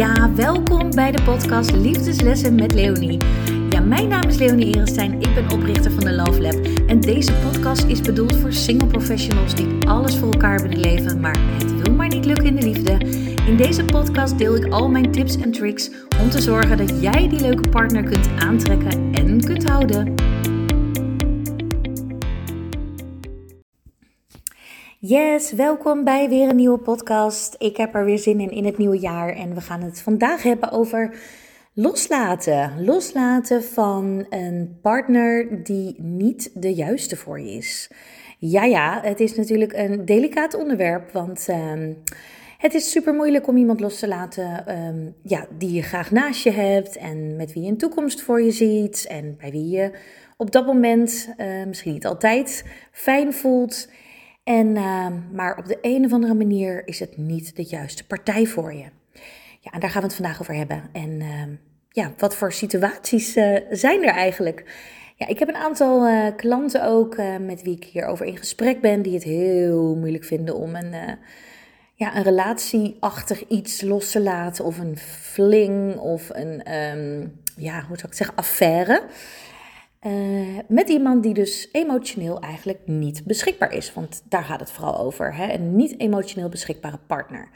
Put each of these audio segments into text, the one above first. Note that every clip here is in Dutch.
Ja, welkom bij de podcast Liefdeslessen met Leonie. Ja, mijn naam is Leonie Erenstein, ik ben oprichter van de Love Lab. En deze podcast is bedoeld voor single professionals die alles voor elkaar willen leven, maar het wil maar niet lukken in de liefde. In deze podcast deel ik al mijn tips en tricks om te zorgen dat jij die leuke partner kunt aantrekken en kunt houden. Yes, welkom bij weer een nieuwe podcast. Ik heb er weer zin in in het nieuwe jaar en we gaan het vandaag hebben over loslaten. Loslaten van een partner die niet de juiste voor je is. Ja, ja, het is natuurlijk een delicaat onderwerp, want um, het is super moeilijk om iemand los te laten um, ja, die je graag naast je hebt en met wie je een toekomst voor je ziet en bij wie je op dat moment, uh, misschien niet altijd, fijn voelt. En, uh, maar op de een of andere manier is het niet de juiste partij voor je. Ja, en daar gaan we het vandaag over hebben. En uh, ja, wat voor situaties uh, zijn er eigenlijk? Ja, ik heb een aantal uh, klanten ook met wie ik hierover in gesprek ben, die het heel moeilijk vinden om een, ja, een relatieachtig iets los te laten, of een fling, of een, um, ja, hoe zou ik zeggen, affaire. Uh, met iemand die dus emotioneel eigenlijk niet beschikbaar is. Want daar gaat het vooral over. Hè? Een niet emotioneel beschikbare partner.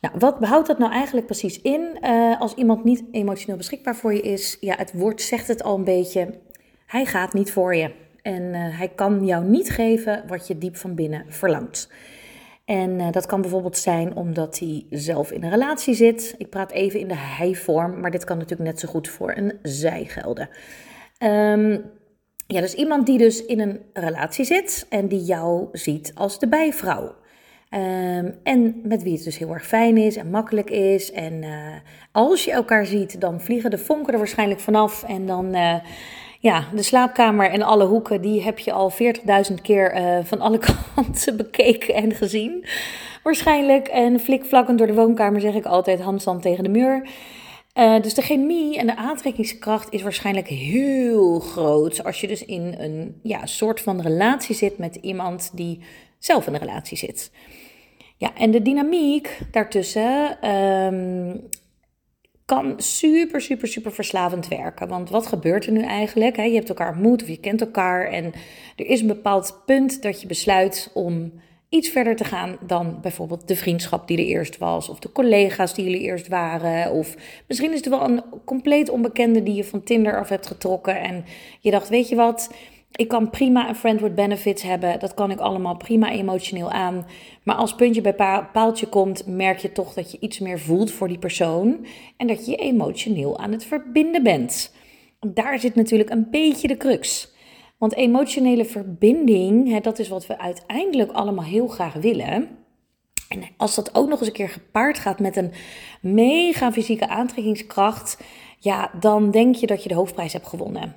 Nou, wat houdt dat nou eigenlijk precies in? Uh, als iemand niet emotioneel beschikbaar voor je is, ja, het woord zegt het al een beetje. Hij gaat niet voor je. En uh, hij kan jou niet geven wat je diep van binnen verlangt. En dat kan bijvoorbeeld zijn omdat hij zelf in een relatie zit. Ik praat even in de hij-vorm, maar dit kan natuurlijk net zo goed voor een zij gelden. Um, ja, dus iemand die dus in een relatie zit en die jou ziet als de bijvrouw. Um, en met wie het dus heel erg fijn is en makkelijk is. En uh, als je elkaar ziet, dan vliegen de vonken er waarschijnlijk vanaf. En dan, uh, ja, de slaapkamer en alle hoeken, die heb je al 40.000 keer uh, van alle kanten bekeken en gezien. Waarschijnlijk. En flikvlakkend door de woonkamer zeg ik altijd handstand tegen de muur. Uh, dus de chemie en de aantrekkingskracht is waarschijnlijk heel groot als je dus in een ja, soort van relatie zit met iemand die zelf in een relatie zit. Ja, en de dynamiek daartussen um, kan super, super, super verslavend werken. Want wat gebeurt er nu eigenlijk? Je hebt elkaar ontmoet of je kent elkaar en er is een bepaald punt dat je besluit om iets verder te gaan dan bijvoorbeeld de vriendschap die er eerst was, of de collega's die jullie eerst waren, of misschien is het wel een compleet onbekende die je van Tinder af hebt getrokken en je dacht, weet je wat, ik kan prima een friend with benefits hebben, dat kan ik allemaal prima emotioneel aan, maar als puntje bij paaltje komt, merk je toch dat je iets meer voelt voor die persoon en dat je emotioneel aan het verbinden bent. Daar zit natuurlijk een beetje de crux. Want emotionele verbinding, hè, dat is wat we uiteindelijk allemaal heel graag willen. En als dat ook nog eens een keer gepaard gaat met een mega fysieke aantrekkingskracht, ja, dan denk je dat je de hoofdprijs hebt gewonnen.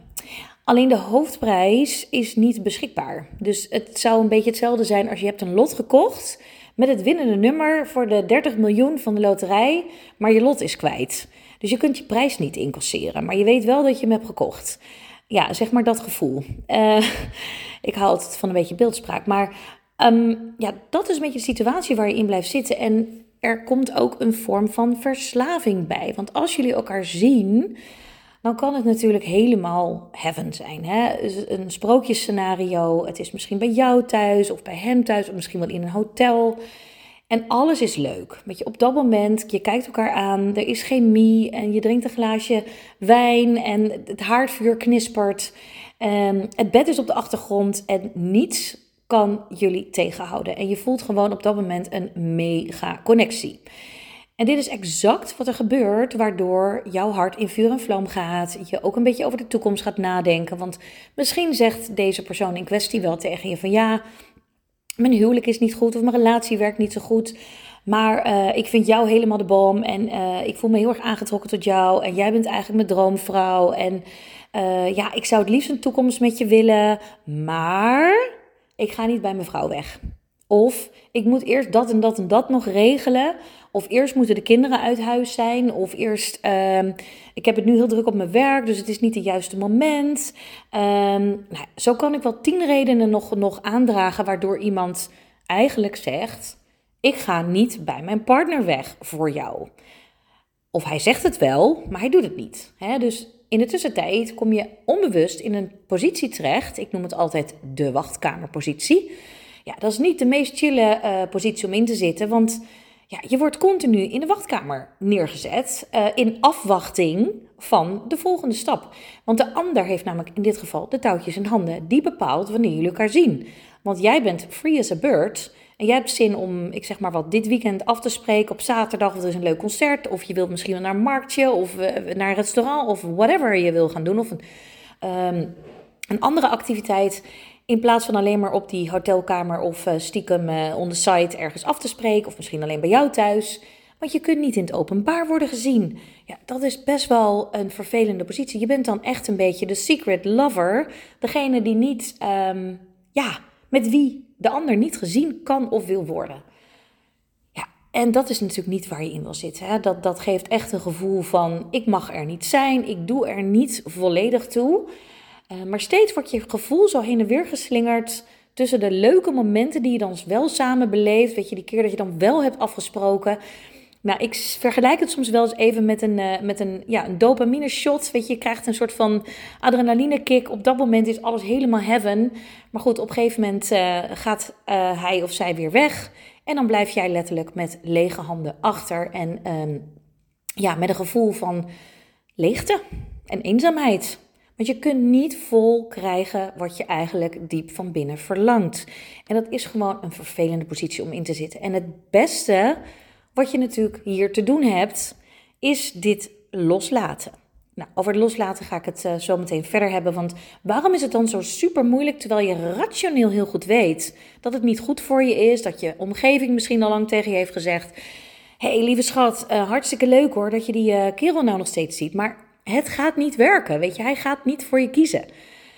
Alleen de hoofdprijs is niet beschikbaar. Dus het zou een beetje hetzelfde zijn als je hebt een lot gekocht met het winnende nummer voor de 30 miljoen van de loterij, maar je lot is kwijt. Dus je kunt je prijs niet incasseren, maar je weet wel dat je hem hebt gekocht ja, zeg maar dat gevoel. Uh, ik hou altijd van een beetje beeldspraak. Maar um, ja, dat is een beetje de situatie waar je in blijft zitten. En er komt ook een vorm van verslaving bij. Want als jullie elkaar zien, dan kan het natuurlijk helemaal heaven zijn. Hè? Dus een sprookjesscenario. Het is misschien bij jou thuis of bij hem thuis, of misschien wel in een hotel. En alles is leuk. Weet je, op dat moment, je kijkt elkaar aan, er is chemie en je drinkt een glaasje wijn en het haardvuur knispert. Um, het bed is op de achtergrond en niets kan jullie tegenhouden. En je voelt gewoon op dat moment een mega connectie. En dit is exact wat er gebeurt, waardoor jouw hart in vuur en vlam gaat. Je ook een beetje over de toekomst gaat nadenken. Want misschien zegt deze persoon in kwestie wel tegen je van ja, mijn huwelijk is niet goed of mijn relatie werkt niet zo goed. Maar uh, ik vind jou helemaal de bom en uh, ik voel me heel erg aangetrokken tot jou. En jij bent eigenlijk mijn droomvrouw. En uh, ja, ik zou het liefst een toekomst met je willen. Maar ik ga niet bij mijn vrouw weg. Of ik moet eerst dat en dat en dat nog regelen. Of eerst moeten de kinderen uit huis zijn. Of eerst, uh, ik heb het nu heel druk op mijn werk, dus het is niet het juiste moment. Um, nou, zo kan ik wel tien redenen nog, nog aandragen waardoor iemand eigenlijk zegt: Ik ga niet bij mijn partner weg voor jou. Of hij zegt het wel, maar hij doet het niet. Dus in de tussentijd kom je onbewust in een positie terecht. Ik noem het altijd de wachtkamerpositie. Ja, dat is niet de meest chille uh, positie om in te zitten, want ja, je wordt continu in de wachtkamer neergezet uh, in afwachting van de volgende stap. Want de ander heeft namelijk in dit geval de touwtjes in handen. Die bepaalt wanneer jullie elkaar zien. Want jij bent free as a bird. En jij hebt zin om, ik zeg maar wat, dit weekend af te spreken op zaterdag. Of er is een leuk concert. Of je wilt misschien wel naar een marktje. Of uh, naar een restaurant. Of whatever je wil gaan doen. Of een, um, een andere activiteit. In plaats van alleen maar op die hotelkamer of uh, stiekem uh, on the site ergens af te spreken. Of misschien alleen bij jou thuis. Want je kunt niet in het openbaar worden gezien. Ja, dat is best wel een vervelende positie. Je bent dan echt een beetje de secret lover. Degene die niet, um, ja, met wie de ander niet gezien kan of wil worden. Ja, en dat is natuurlijk niet waar je in wil zitten. Hè? Dat, dat geeft echt een gevoel van: ik mag er niet zijn, ik doe er niet volledig toe. Uh, maar steeds wordt je gevoel zo heen en weer geslingerd tussen de leuke momenten die je dan wel samen beleeft. Weet je, die keer dat je dan wel hebt afgesproken. Nou, ik vergelijk het soms wel eens even met een, uh, met een, ja, een dopamine shot. Weet je, je krijgt een soort van adrenaline kick. Op dat moment is alles helemaal heaven. Maar goed, op een gegeven moment uh, gaat hij of zij weer weg. En dan blijf jij letterlijk met lege handen achter. En um, ja, met een gevoel van leegte en eenzaamheid. Want je kunt niet vol krijgen wat je eigenlijk diep van binnen verlangt. En dat is gewoon een vervelende positie om in te zitten. En het beste wat je natuurlijk hier te doen hebt, is dit loslaten. Nou, over het loslaten ga ik het uh, zo meteen verder hebben. Want waarom is het dan zo super moeilijk terwijl je rationeel heel goed weet dat het niet goed voor je is, dat je omgeving misschien al lang tegen je heeft gezegd: Hé, hey, lieve schat, uh, hartstikke leuk hoor dat je die uh, kerel nou nog steeds ziet. Maar het gaat niet werken. Weet je, hij gaat niet voor je kiezen.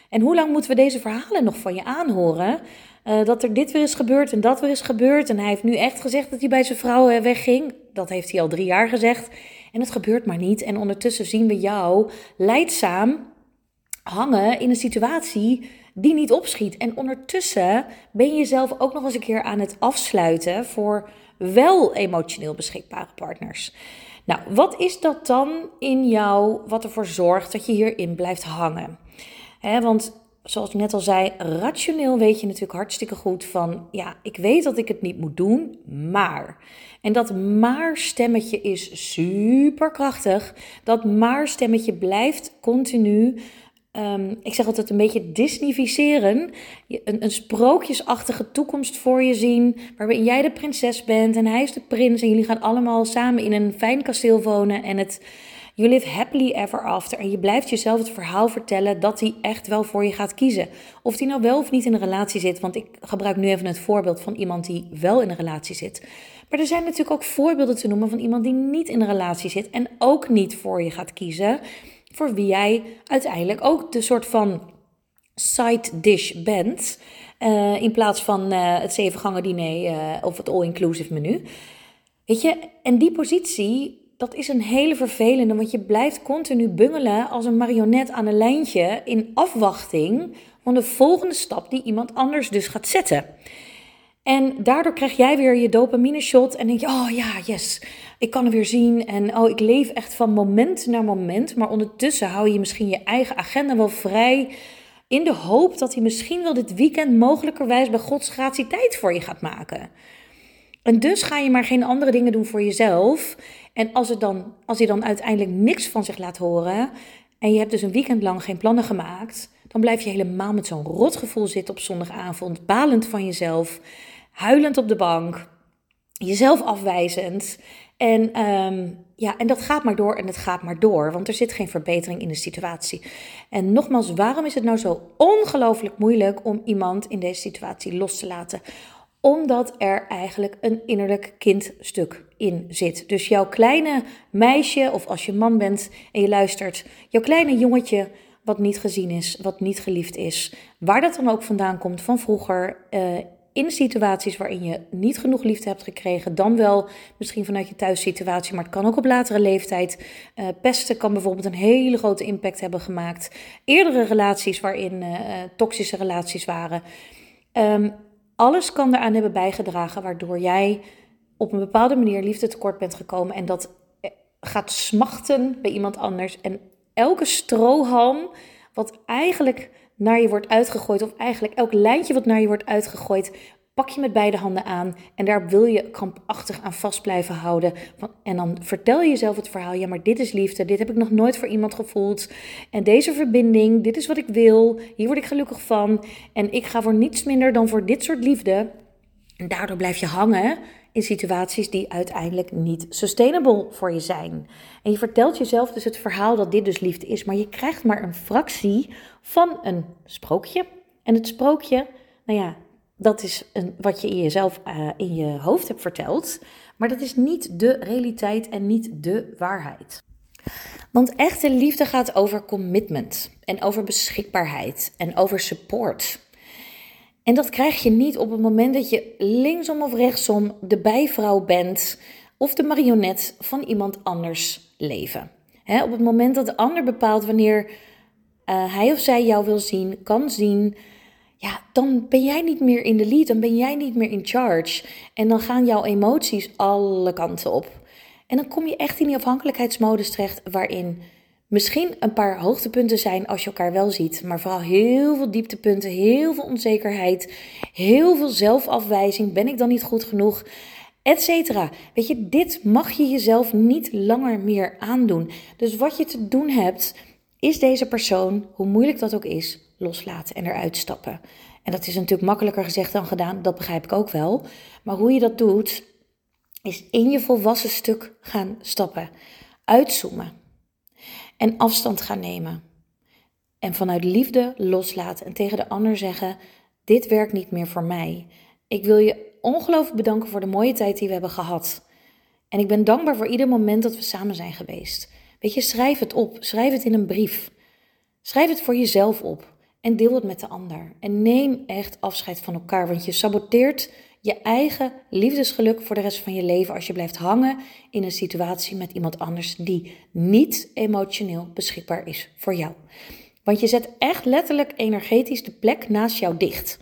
En hoe lang moeten we deze verhalen nog van je aanhoren? Uh, dat er dit weer is gebeurd en dat weer is gebeurd. En hij heeft nu echt gezegd dat hij bij zijn vrouw uh, wegging. Dat heeft hij al drie jaar gezegd. En het gebeurt maar niet. En ondertussen zien we jou leidzaam hangen in een situatie die niet opschiet. En ondertussen ben je jezelf ook nog eens een keer aan het afsluiten voor wel emotioneel beschikbare partners. Nou, wat is dat dan in jou wat ervoor zorgt dat je hierin blijft hangen? Want zoals ik net al zei, rationeel weet je natuurlijk hartstikke goed van, ja, ik weet dat ik het niet moet doen, maar. En dat maar stemmetje is super krachtig. Dat maar stemmetje blijft continu Um, ik zeg altijd een beetje disnificeren. Een, sprookjesachtige toekomst voor je zien. Waarbij jij de prinses bent en hij is de prins. En jullie gaan allemaal samen in een fijn kasteel wonen. En het, you live happily ever after. En je blijft jezelf het verhaal vertellen dat hij echt wel voor je gaat kiezen. Of hij nou wel of niet in een relatie zit. Want ik gebruik nu even het voorbeeld van iemand die wel in een relatie zit. Maar er zijn natuurlijk ook voorbeelden te noemen van iemand die niet in een relatie zit. En ook niet voor je gaat kiezen voor wie jij uiteindelijk ook de soort van side dish bent. Uh, in plaats van uh, het zevengangen diner uh, of het all-inclusive menu. Weet je, en die positie, dat is een hele vervelende, want je blijft continu bungelen als een marionet aan een lijntje in afwachting van de volgende stap die iemand anders dus gaat zetten. En daardoor krijg jij weer je dopamine shot en denk je, oh ja, yes, ik kan er weer zien. En oh, ik leef echt van moment naar moment. Maar ondertussen hou je misschien je eigen agenda wel vrij. In de hoop dat hij misschien wel dit weekend mogelijkerwijs bij Gods gratie tijd voor je gaat maken. En dus ga je maar geen andere dingen doen voor jezelf. En als, het dan, als hij dan uiteindelijk niks van zich laat horen. En je hebt dus een weekend lang geen plannen gemaakt. Dan blijf je helemaal met zo'n rotgevoel zitten op zondagavond. Balend van jezelf huilend op de bank, jezelf afwijzend. En, um, ja, en dat gaat maar door en het gaat maar door, want er zit geen verbetering in de situatie. En nogmaals, waarom is het nou zo ongelooflijk moeilijk om iemand in deze situatie los te laten? Omdat er eigenlijk een innerlijk kindstuk in zit. Dus jouw kleine meisje, of als je man bent en je luistert, jouw kleine jongetje wat niet gezien is, wat niet geliefd is, waar dat dan ook vandaan komt van vroeger, uh, in situaties waarin je niet genoeg liefde hebt gekregen, dan wel misschien vanuit je thuissituatie, maar het kan ook op latere leeftijd. Uh, pesten kan bijvoorbeeld een hele grote impact hebben gemaakt. Eerdere relaties waarin uh, toxische relaties waren. Um, alles kan eraan hebben bijgedragen waardoor jij op een bepaalde manier liefde tekort bent gekomen en dat gaat smachten bij iemand anders. En elke strohalm wat eigenlijk naar je wordt uitgegooid, of eigenlijk elk lijntje wat naar je wordt uitgegooid, pak je met beide handen aan en daar wil je krampachtig aan vast blijven houden. en dan vertel je jezelf het verhaal, ja maar dit is liefde, dit heb ik nog nooit voor iemand gevoeld. En deze verbinding, dit is wat ik wil, hier word ik gelukkig van. En ik ga voor niets minder dan voor dit soort liefde. En daardoor blijf je hangen in situaties die uiteindelijk niet sustainable voor je zijn. En je vertelt jezelf dus het verhaal dat dit dus liefde is, maar je krijgt maar een fractie van een sprookje. En het sprookje, nou ja, dat is een, wat je in jezelf uh, in je hoofd hebt verteld, maar dat is niet de realiteit en niet de waarheid. Want echte liefde gaat over commitment en over beschikbaarheid en over support. En dat krijg je niet op het moment dat je linksom of rechtsom de bijvrouw bent of de marionet van iemand anders leven. op het moment dat de ander bepaalt wanneer uh, hij of zij jou wil zien, kan zien, ja, dan ben jij niet meer in de lead, dan ben jij niet meer in charge. En dan gaan jouw emoties alle kanten op. En dan kom je echt in die afhankelijkheidsmodus terecht waarin misschien een paar hoogtepunten zijn als je elkaar wel ziet, maar vooral heel veel dieptepunten, heel veel onzekerheid, heel veel zelfafwijzing. Ben ik dan niet goed genoeg? Etcetera. Weet je, dit mag je jezelf niet langer meer aandoen. Dus wat je te doen hebt, is deze persoon, hoe moeilijk dat ook is, loslaten en eruit stappen. En dat is natuurlijk makkelijker gezegd dan gedaan, dat begrijp ik ook wel. Maar hoe je dat doet, is in je volwassen stuk gaan stappen. Uitzoomen. En afstand gaan nemen. En vanuit liefde loslaten en tegen de ander zeggen: Dit werkt niet meer voor mij. Ik wil je ongelooflijk bedanken voor de mooie tijd die we hebben gehad. En ik ben dankbaar voor ieder moment dat we samen zijn geweest. Weet je, schrijf het op. Schrijf het in een brief. Schrijf het voor jezelf op. En deel het met de ander. En neem echt afscheid van elkaar. Want je saboteert je eigen liefdesgeluk voor de rest van je leven als je blijft hangen in een situatie met iemand anders die niet emotioneel beschikbaar is voor jou. Want je zet echt letterlijk energetisch de plek naast jou dicht.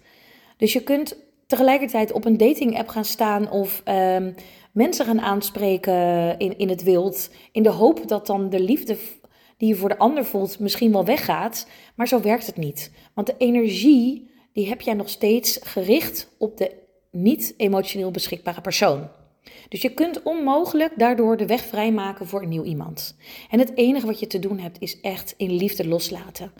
Dus je kunt tegelijkertijd op een dating app gaan staan of um, mensen gaan aanspreken in, in het wild. In de hoop dat dan de liefde die je voor de ander voelt misschien wel weggaat. Maar zo werkt het niet. Want de energie die heb jij nog steeds gericht op de niet emotioneel beschikbare persoon. Dus je kunt onmogelijk daardoor de weg vrijmaken voor een nieuw iemand. En het enige wat je te doen hebt is echt in liefde loslaten.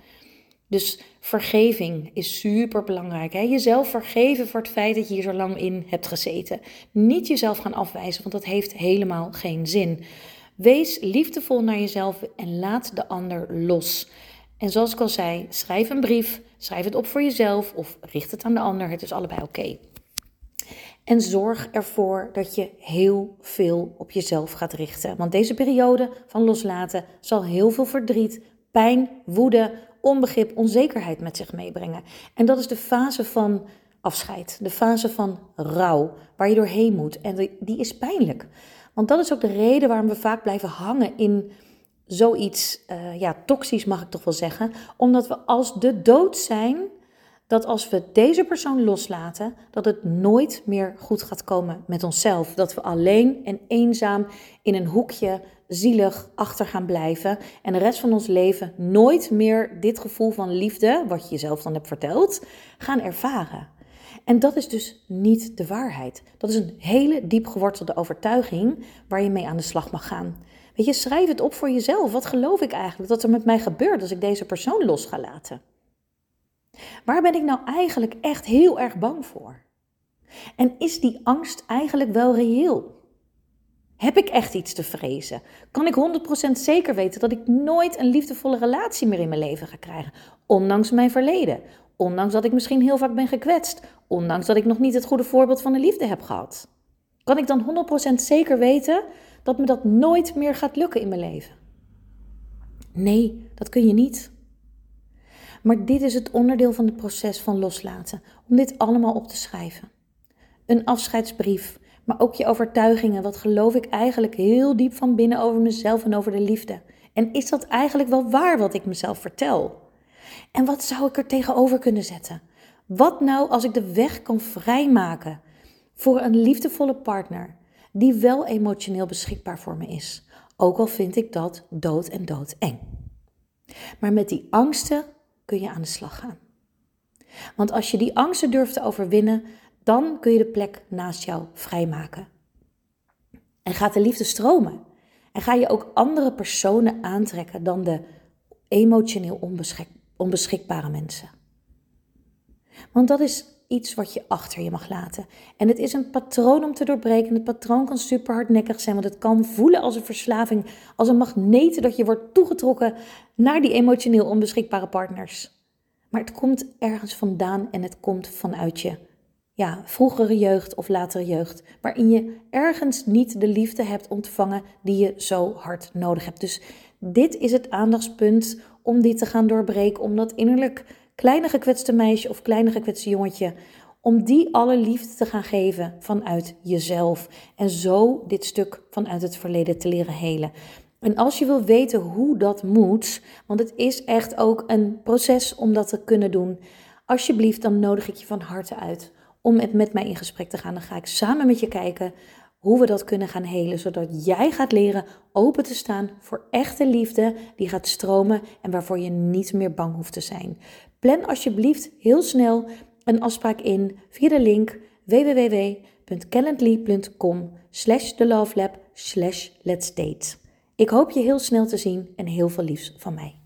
Dus vergeving is super belangrijk. Hè? Jezelf vergeven voor het feit dat je hier zo lang in hebt gezeten. Niet jezelf gaan afwijzen, want dat heeft helemaal geen zin. Wees liefdevol naar jezelf en laat de ander los. En zoals ik al zei, schrijf een brief, schrijf het op voor jezelf of richt het aan de ander. Het is allebei oké. En zorg ervoor dat je heel veel op jezelf gaat richten. Want deze periode van loslaten zal heel veel verdriet, pijn, woede, onbegrip, onzekerheid met zich meebrengen. En dat is de fase van afscheid, de fase van rouw, waar je doorheen moet. En die is pijnlijk. Want dat is ook de reden waarom we vaak blijven hangen in zoiets, uh, ja, toxisch mag ik toch wel zeggen. Omdat we als de dood zijn, dat als we deze persoon loslaten, dat het nooit meer goed gaat komen met onszelf. Dat we alleen en eenzaam in een hoekje zielig achter gaan blijven en de rest van ons leven nooit meer dit gevoel van liefde, wat je jezelf dan hebt verteld, gaan ervaren. En dat is dus niet de waarheid. Dat is een hele diep gewortelde overtuiging waar je mee aan de slag mag gaan. Weet je, schrijf het op voor jezelf. Wat geloof ik eigenlijk dat er met mij gebeurt als ik deze persoon los ga laten? Waar ben ik nou eigenlijk echt heel erg bang voor? En is die angst eigenlijk wel reëel? Heb ik echt iets te vrezen? Kan ik 100% zeker weten dat ik nooit een liefdevolle relatie meer in mijn leven ga krijgen, ondanks mijn verleden? Ondanks dat ik misschien heel vaak ben gekwetst, ondanks dat ik nog niet het goede voorbeeld van de liefde heb gehad. Kan ik dan 100% zeker weten dat me dat nooit meer gaat lukken in mijn leven? Nee, dat kun je niet. Maar dit is het onderdeel van het proces van loslaten, om dit allemaal op te schrijven. Een afscheidsbrief, maar ook je overtuigingen. Wat geloof ik eigenlijk heel diep van binnen over mezelf en over de liefde? En is dat eigenlijk wel waar wat ik mezelf vertel? En wat zou ik er tegenover kunnen zetten? Wat nou als ik de weg kan vrijmaken voor een liefdevolle partner die wel emotioneel beschikbaar voor me is? Ook al vind ik dat dood en dood eng. Maar met die angsten kun je aan de slag gaan. Want als je die angsten durft te overwinnen, dan kun je de plek naast jou vrijmaken. En gaat de liefde stromen. En ga je ook andere personen aantrekken dan de emotioneel onbeschik onbeschikbare mensen. Want dat is iets wat je achter je mag laten. En het is een patroon om te doorbreken. Het patroon kan super hardnekkig zijn, want het kan voelen als een verslaving, als een magneet dat je wordt toegetrokken naar die emotioneel onbeschikbare partners. Maar het komt ergens vandaan en het komt vanuit je ja, vroegere jeugd of latere jeugd, waarin je ergens niet de liefde hebt ontvangen die je zo hard nodig hebt. Dus dit is het aandachtspunt om dit te gaan doorbreken, om dat innerlijk kleine gekwetste meisje of kleine gekwetste jongetje, om die alle liefde te gaan geven vanuit jezelf. En zo dit stuk vanuit het verleden te leren helen. En als je wil weten hoe dat moet, want het is echt ook een proces om dat te kunnen doen, alsjeblieft, dan nodig ik je van harte uit om het met mij in gesprek te gaan. Dan ga ik samen met je kijken hoe we dat kunnen gaan helen, zodat jij gaat leren open te staan voor echte liefde die gaat stromen en waarvoor je niet meer bang hoeft te zijn. Plan alsjeblieft heel snel een afspraak in via de link www.calendly.com slash thelovelab slash let's date. Ik hoop je heel snel te zien en heel veel liefs van mij.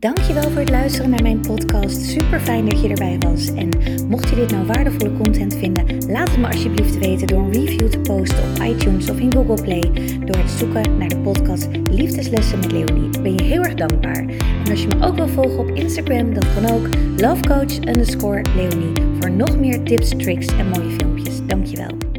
Dankjewel voor het luisteren naar mijn podcast. Super fijn dat je erbij was. En mocht je dit nou waardevolle content vinden, laat het me alsjeblieft weten door een review te posten op iTunes of in Google Play. Door het zoeken naar de podcast Liefdeslessen met Leonie. Ben je heel erg dankbaar. En als je me ook wil volgen op Instagram, dan kan ook lovecoach underscore Leonie. Voor nog meer tips, tricks en mooie filmpjes. Dankjewel.